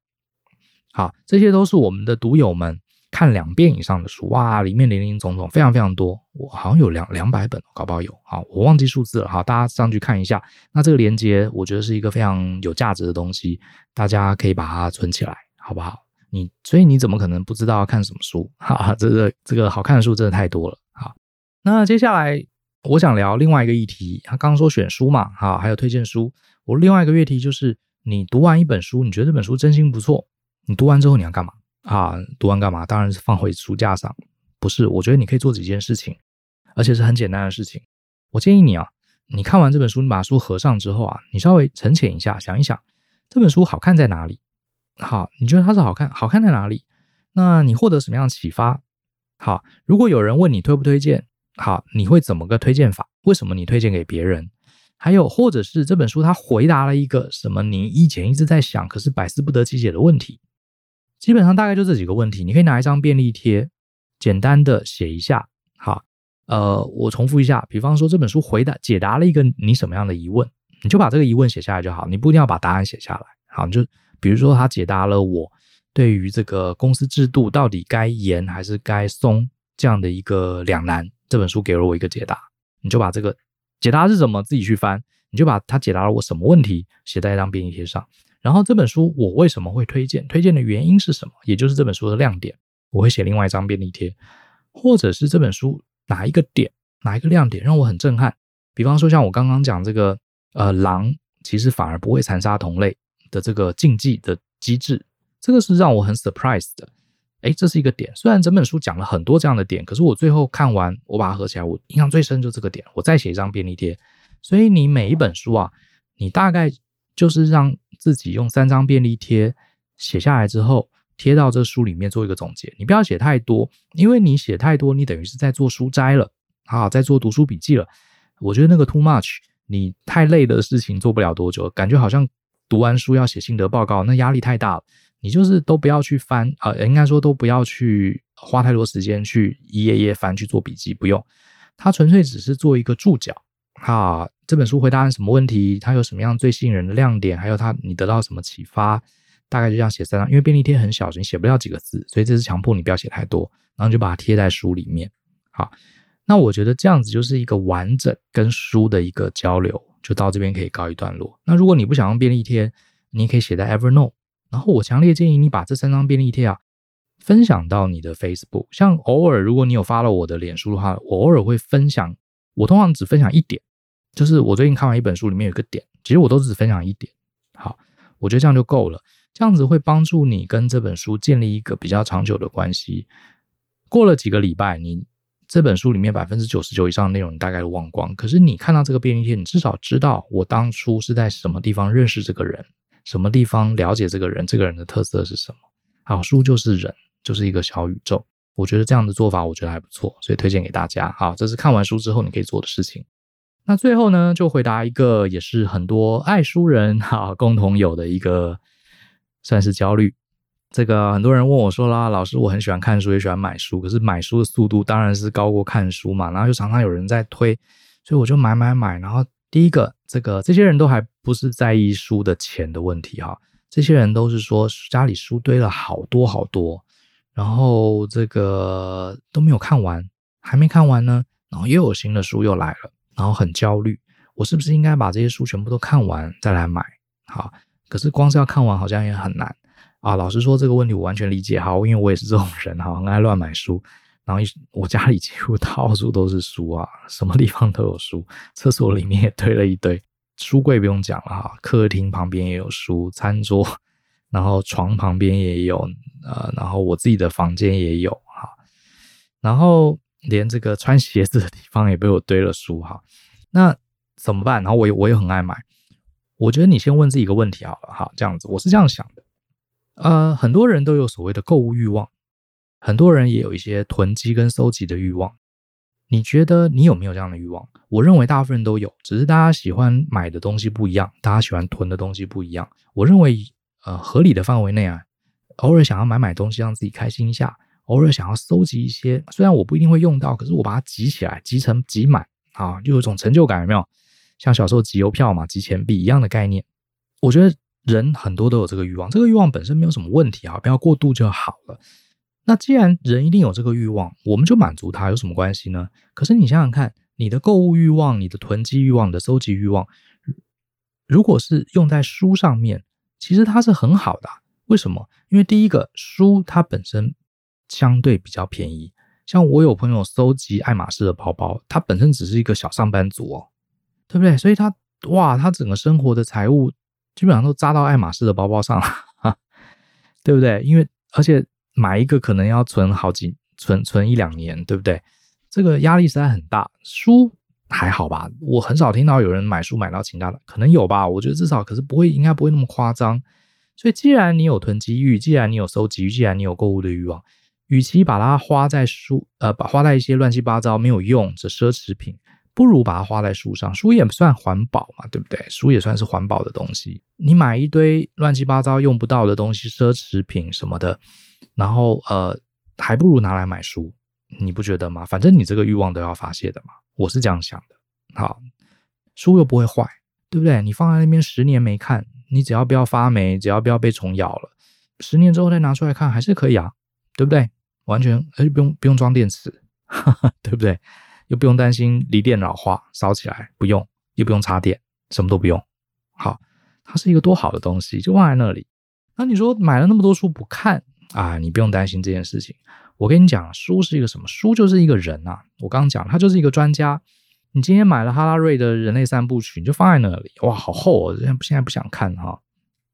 好，这些都是我们的读友们看两遍以上的书，哇，里面林林总总，非常非常多，我好像有两两百本，搞不好有。好，我忘记数字了哈，大家上去看一下。那这个连接，我觉得是一个非常有价值的东西，大家可以把它存起来，好不好？你所以你怎么可能不知道要看什么书？哈哈，这个这个好看的书真的太多了。好，那接下来我想聊另外一个议题。他刚刚说选书嘛，哈，还有推荐书。我另外一个议题就是，你读完一本书，你觉得这本书真心不错，你读完之后你要干嘛？啊，读完干嘛？当然是放回书架上。不是，我觉得你可以做几件事情，而且是很简单的事情。我建议你啊，你看完这本书，你把书合上之后啊，你稍微沉潜一下，想一想这本书好看在哪里。好，你觉得它是好看？好看在哪里？那你获得什么样的启发？好，如果有人问你推不推荐，好，你会怎么个推荐法？为什么你推荐给别人？还有，或者是这本书它回答了一个什么你以前一直在想，可是百思不得其解的问题？基本上大概就这几个问题，你可以拿一张便利贴，简单的写一下。好，呃，我重复一下，比方说这本书回答解答了一个你什么样的疑问，你就把这个疑问写下来就好，你不一定要把答案写下来。好，你就。比如说，他解答了我对于这个公司制度到底该严还是该松这样的一个两难。这本书给了我一个解答，你就把这个解答是什么自己去翻，你就把他解答了我什么问题写在一张便利贴上。然后这本书我为什么会推荐？推荐的原因是什么？也就是这本书的亮点，我会写另外一张便利贴，或者是这本书哪一个点，哪一个亮点让我很震撼。比方说像我刚刚讲这个，呃，狼其实反而不会残杀同类。的这个竞技的机制，这个是让我很 surprise 的。哎，这是一个点。虽然整本书讲了很多这样的点，可是我最后看完，我把它合起来，我印象最深就这个点。我再写一张便利贴。所以你每一本书啊，你大概就是让自己用三张便利贴写下来之后，贴到这书里面做一个总结。你不要写太多，因为你写太多，你等于是在做书斋了，啊，在做读书笔记了。我觉得那个 too much，你太累的事情做不了多久，感觉好像。读完书要写心得报告，那压力太大了。你就是都不要去翻啊，呃，应该说都不要去花太多时间去一页页翻去做笔记，不用。它纯粹只是做一个注脚啊。这本书回答什么问题？它有什么样最吸引人的亮点？还有它你得到什么启发？大概就这样写三张，因为便利贴很小，你写不了几个字，所以这是强迫你不要写太多，然后就把它贴在书里面。好，那我觉得这样子就是一个完整跟书的一个交流。就到这边可以告一段落。那如果你不想用便利贴，你可以写在 Evernote。然后我强烈建议你把这三张便利贴啊分享到你的 Facebook。像偶尔如果你有发了我的脸书的话，我偶尔会分享。我通常只分享一点，就是我最近看完一本书里面有一个点，其实我都只分享一点。好，我觉得这样就够了。这样子会帮助你跟这本书建立一个比较长久的关系。过了几个礼拜，你。这本书里面百分之九十九以上的内容你大概都忘光，可是你看到这个便利贴，你至少知道我当初是在什么地方认识这个人，什么地方了解这个人，这个人的特色是什么。好书就是人，就是一个小宇宙。我觉得这样的做法，我觉得还不错，所以推荐给大家。好，这是看完书之后你可以做的事情。那最后呢，就回答一个也是很多爱书人哈共同有的一个算是焦虑。这个很多人问我说啦，老师，我很喜欢看书，也喜欢买书，可是买书的速度当然是高过看书嘛，然后就常常有人在推，所以我就买买买。然后第一个，这个这些人都还不是在意书的钱的问题哈，这些人都是说家里书堆了好多好多。然后这个都没有看完，还没看完呢，然后又有新的书又来了，然后很焦虑，我是不是应该把这些书全部都看完再来买？好，可是光是要看完好像也很难啊。老实说，这个问题我完全理解。好，因为我也是这种人哈，很爱乱买书，然后一我家里几乎到处都是书啊，什么地方都有书，厕所里面也堆了一堆，书柜不用讲了哈，客厅旁边也有书，餐桌。然后床旁边也有，呃，然后我自己的房间也有哈，然后连这个穿鞋子的地方也被我堆了书哈，那怎么办？然后我也我也很爱买，我觉得你先问自己一个问题好了哈，这样子我是这样想的，呃，很多人都有所谓的购物欲望，很多人也有一些囤积跟收集的欲望，你觉得你有没有这样的欲望？我认为大部分人都有，只是大家喜欢买的东西不一样，大家喜欢囤的东西不一样，我认为。呃，合理的范围内啊，偶尔想要买买东西让自己开心一下，偶尔想要收集一些，虽然我不一定会用到，可是我把它集起来，集成集满啊，就有一种成就感，有没有？像小时候集邮票嘛，集钱币一样的概念。我觉得人很多都有这个欲望，这个欲望本身没有什么问题啊，不要过度就好了。那既然人一定有这个欲望，我们就满足它，有什么关系呢？可是你想想看，你的购物欲望、你的囤积欲望、你的收集欲望，如果是用在书上面。其实它是很好的，为什么？因为第一个书它本身相对比较便宜，像我有朋友收集爱马仕的包包，他本身只是一个小上班族哦，对不对？所以他哇，他整个生活的财务基本上都扎到爱马仕的包包上了，哈，对不对？因为而且买一个可能要存好几存存一两年，对不对？这个压力实在很大，书。还好吧，我很少听到有人买书买到倾家的，可能有吧。我觉得至少可是不会，应该不会那么夸张。所以，既然你有囤积欲，既然你有收集欲，既然你有购物的欲望，与其把它花在书，呃，把花在一些乱七八糟没有用的奢侈品，不如把它花在书上。书也算环保嘛，对不对？书也算是环保的东西。你买一堆乱七八糟用不到的东西，奢侈品什么的，然后呃，还不如拿来买书，你不觉得吗？反正你这个欲望都要发泄的嘛。我是这样想的，好，书又不会坏，对不对？你放在那边十年没看，你只要不要发霉，只要不要被虫咬了，十年之后再拿出来看还是可以啊，对不对？完全而且不用不用装电池，对不对？又不用担心锂电老化烧起来，不用，又不用插电，什么都不用。好，它是一个多好的东西，就放在那里。那你说买了那么多书不看啊？你不用担心这件事情。我跟你讲，书是一个什么？书就是一个人呐、啊。我刚刚讲，他就是一个专家。你今天买了哈拉瑞的人类三部曲，你就放在那里，哇，好厚哦！现在不想看哈。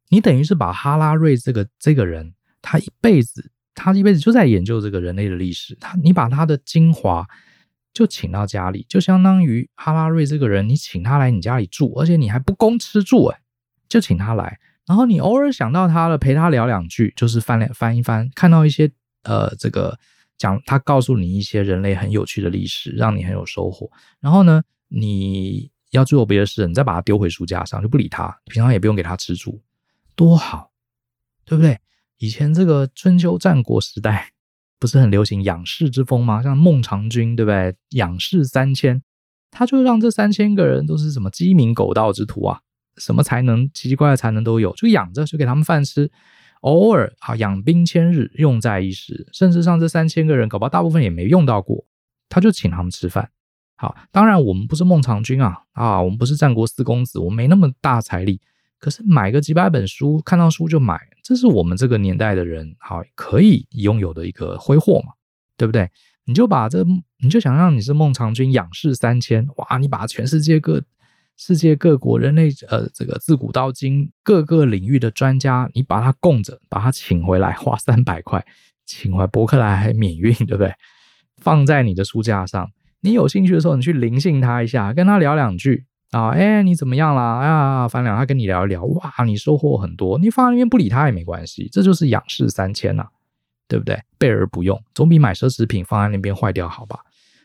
你等于是把哈拉瑞这个这个人，他一辈子，他一辈子就在研究这个人类的历史。他，你把他的精华就请到家里，就相当于哈拉瑞这个人，你请他来你家里住，而且你还不供吃住，哎，就请他来。然后你偶尔想到他了，陪他聊两句，就是翻两翻一翻，看到一些。呃，这个讲他告诉你一些人类很有趣的历史，让你很有收获。然后呢，你要做别的事，你再把它丢回书架上，就不理他。平常也不用给他吃住，多好，对不对？以前这个春秋战国时代不是很流行养士之风吗？像孟尝君，对不对？养士三千，他就让这三千个人都是什么鸡鸣狗盗之徒啊，什么才能奇奇怪怪的才能都有，就养着，就给他们饭吃。偶尔啊养兵千日，用在一时，甚至上这三千个人，搞不好大部分也没用到过，他就请他们吃饭。好，当然我们不是孟尝君啊，啊，我们不是战国四公子，我没那么大财力。可是买个几百本书，看到书就买，这是我们这个年代的人好可以拥有的一个挥霍嘛，对不对？你就把这，你就想让你是孟尝君仰视三千，哇，你把全世界各。世界各国人类呃，这个自古到今各个领域的专家，你把他供着，把他请回来，花三百块请回博客来还免运，对不对？放在你的书架上，你有兴趣的时候，你去临幸他一下，跟他聊两句啊，哎，你怎么样啦？哎呀，反正他跟你聊一聊，哇，你收获很多。你放在那边不理他也没关系，这就是养士三千呐，对不对？备而不用，总比买奢侈品放在那边坏掉好吧？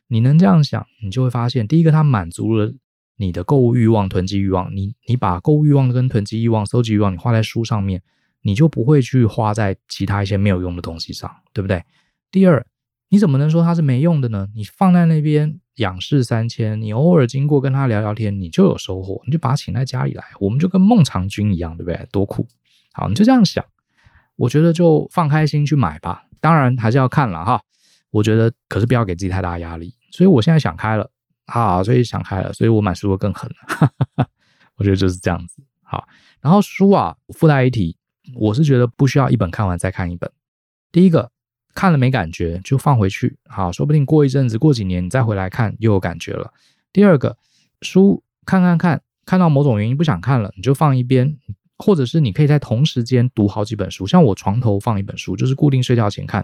你能这样想，你就会发现，第一个，它满足了你的购物欲望、囤积欲望。你你把购物欲望跟囤积欲望、收集欲望，你花在书上面，你就不会去花在其他一些没有用的东西上，对不对？第二，你怎么能说它是没用的呢？你放在那边仰视三千，你偶尔经过跟他聊聊天，你就有收获，你就把他请在家里来，我们就跟孟尝君一样，对不对？多酷！好，你就这样想，我觉得就放开心去买吧。当然还是要看了哈。我觉得，可是不要给自己太大压力。所以我现在想开了，啊，所以想开了，所以我买书会更狠了。我觉得就是这样子。好，然后书啊，附带一提，我是觉得不需要一本看完再看一本。第一个，看了没感觉就放回去，好，说不定过一阵子、过几年你再回来看又有感觉了。第二个，书看看看，看到某种原因不想看了，你就放一边。或者是你可以在同时间读好几本书，像我床头放一本书，就是固定睡觉前看；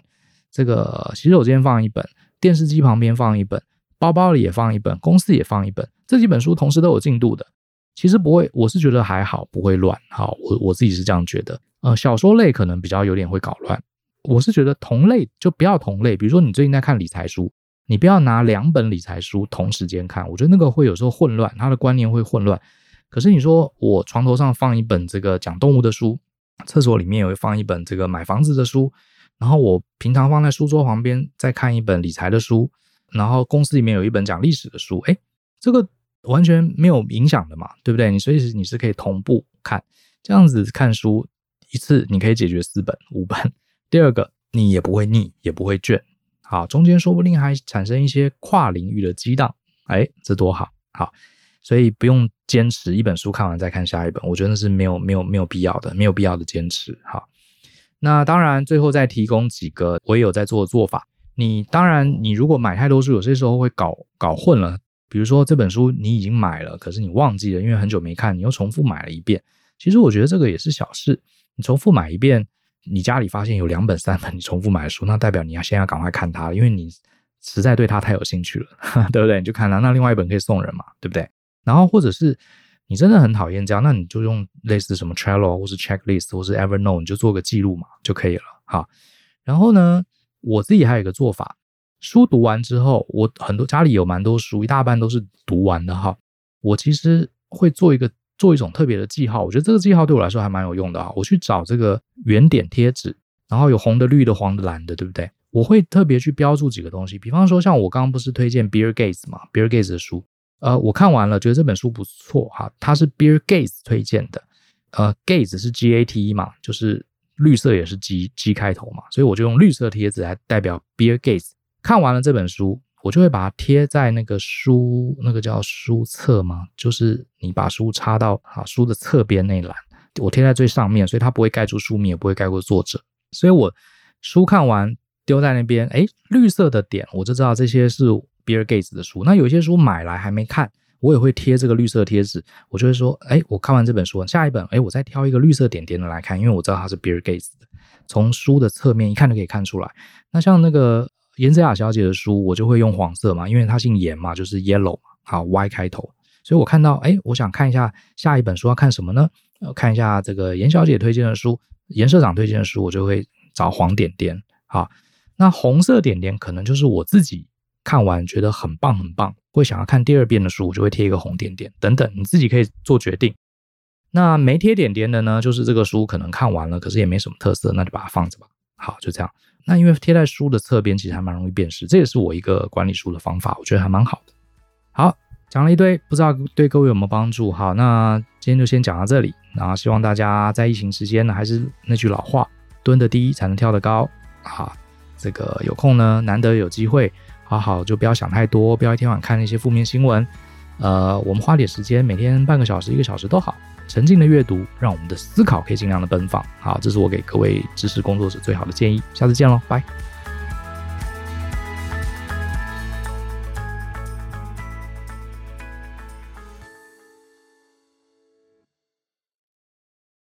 这个洗手间放一本，电视机旁边放一本，包包里也放一本，公司也放一本。这几本书同时都有进度的，其实不会，我是觉得还好，不会乱。好，我我自己是这样觉得。呃，小说类可能比较有点会搞乱。我是觉得同类就不要同类，比如说你最近在看理财书，你不要拿两本理财书同时间看，我觉得那个会有时候混乱，它的观念会混乱。可是你说我床头上放一本这个讲动物的书，厕所里面也会放一本这个买房子的书，然后我平常放在书桌旁边再看一本理财的书，然后公司里面有一本讲历史的书，哎，这个完全没有影响的嘛，对不对？你随时你是可以同步看，这样子看书一次你可以解决四本五本。第二个你也不会腻，也不会倦，好，中间说不定还产生一些跨领域的激荡，哎，这多好，好。所以不用坚持一本书看完再看下一本，我觉得那是没有没有没有必要的，没有必要的坚持。好，那当然最后再提供几个我也有在做的做法。你当然你如果买太多书，有些时候会搞搞混了。比如说这本书你已经买了，可是你忘记了，因为很久没看，你又重复买了一遍。其实我觉得这个也是小事。你重复买一遍，你家里发现有两本三本你重复买的书，那代表你要先要赶快看它，因为你实在对它太有兴趣了，对不对？你就看它，那另外一本可以送人嘛，对不对？然后，或者是你真的很讨厌这样，那你就用类似什么 Trello 或是 Checklist 或是 Evernote，你就做个记录嘛，就可以了。好，然后呢，我自己还有一个做法，书读完之后，我很多家里有蛮多书，一大半都是读完的哈。我其实会做一个做一种特别的记号，我觉得这个记号对我来说还蛮有用的啊。我去找这个圆点贴纸，然后有红的、绿的、黄的、蓝的，对不对？我会特别去标注几个东西，比方说像我刚刚不是推荐 Bill Gates 嘛，Bill Gates 的书。呃，我看完了，觉得这本书不错哈。它是 Bill Gates 推荐的，呃，Gates 是 G A T E 嘛，就是绿色也是 G G 开头嘛，所以我就用绿色贴纸来代表 Bill Gates。看完了这本书，我就会把它贴在那个书，那个叫书侧嘛，就是你把书插到啊书的侧边那栏，我贴在最上面，所以它不会盖住书名，也不会盖过作者。所以我书看完丢在那边，哎，绿色的点我就知道这些是。比尔盖茨的书，那有些书买来还没看，我也会贴这个绿色贴纸。我就会说，哎，我看完这本书，下一本，哎，我再挑一个绿色点点的来看，因为我知道它是比尔盖茨的。从书的侧面一看就可以看出来。那像那个严泽雅小姐的书，我就会用黄色嘛，因为她姓严嘛，就是 yellow，好 Y 开头。所以我看到，哎，我想看一下下一本书要看什么呢？看一下这个严小姐推荐的书，严社长推荐的书，我就会找黄点点。好，那红色点点可能就是我自己。看完觉得很棒很棒，会想要看第二遍的书，我就会贴一个红点点等等，你自己可以做决定。那没贴点点的呢，就是这个书可能看完了，可是也没什么特色，那就把它放着吧。好，就这样。那因为贴在书的侧边，其实还蛮容易辨识，这也是我一个管理书的方法，我觉得还蛮好的。好，讲了一堆，不知道对各位有没有帮助？好，那今天就先讲到这里，然后希望大家在疫情时间呢，还是那句老话，蹲得低才能跳得高。好，这个有空呢，难得有机会。好好，就不要想太多，不要一天晚看那些负面新闻。呃，我们花点时间，每天半个小时、一个小时都好，沉浸的阅读，让我们的思考可以尽量的奔放。好，这是我给各位知识工作者最好的建议。下次见喽，拜。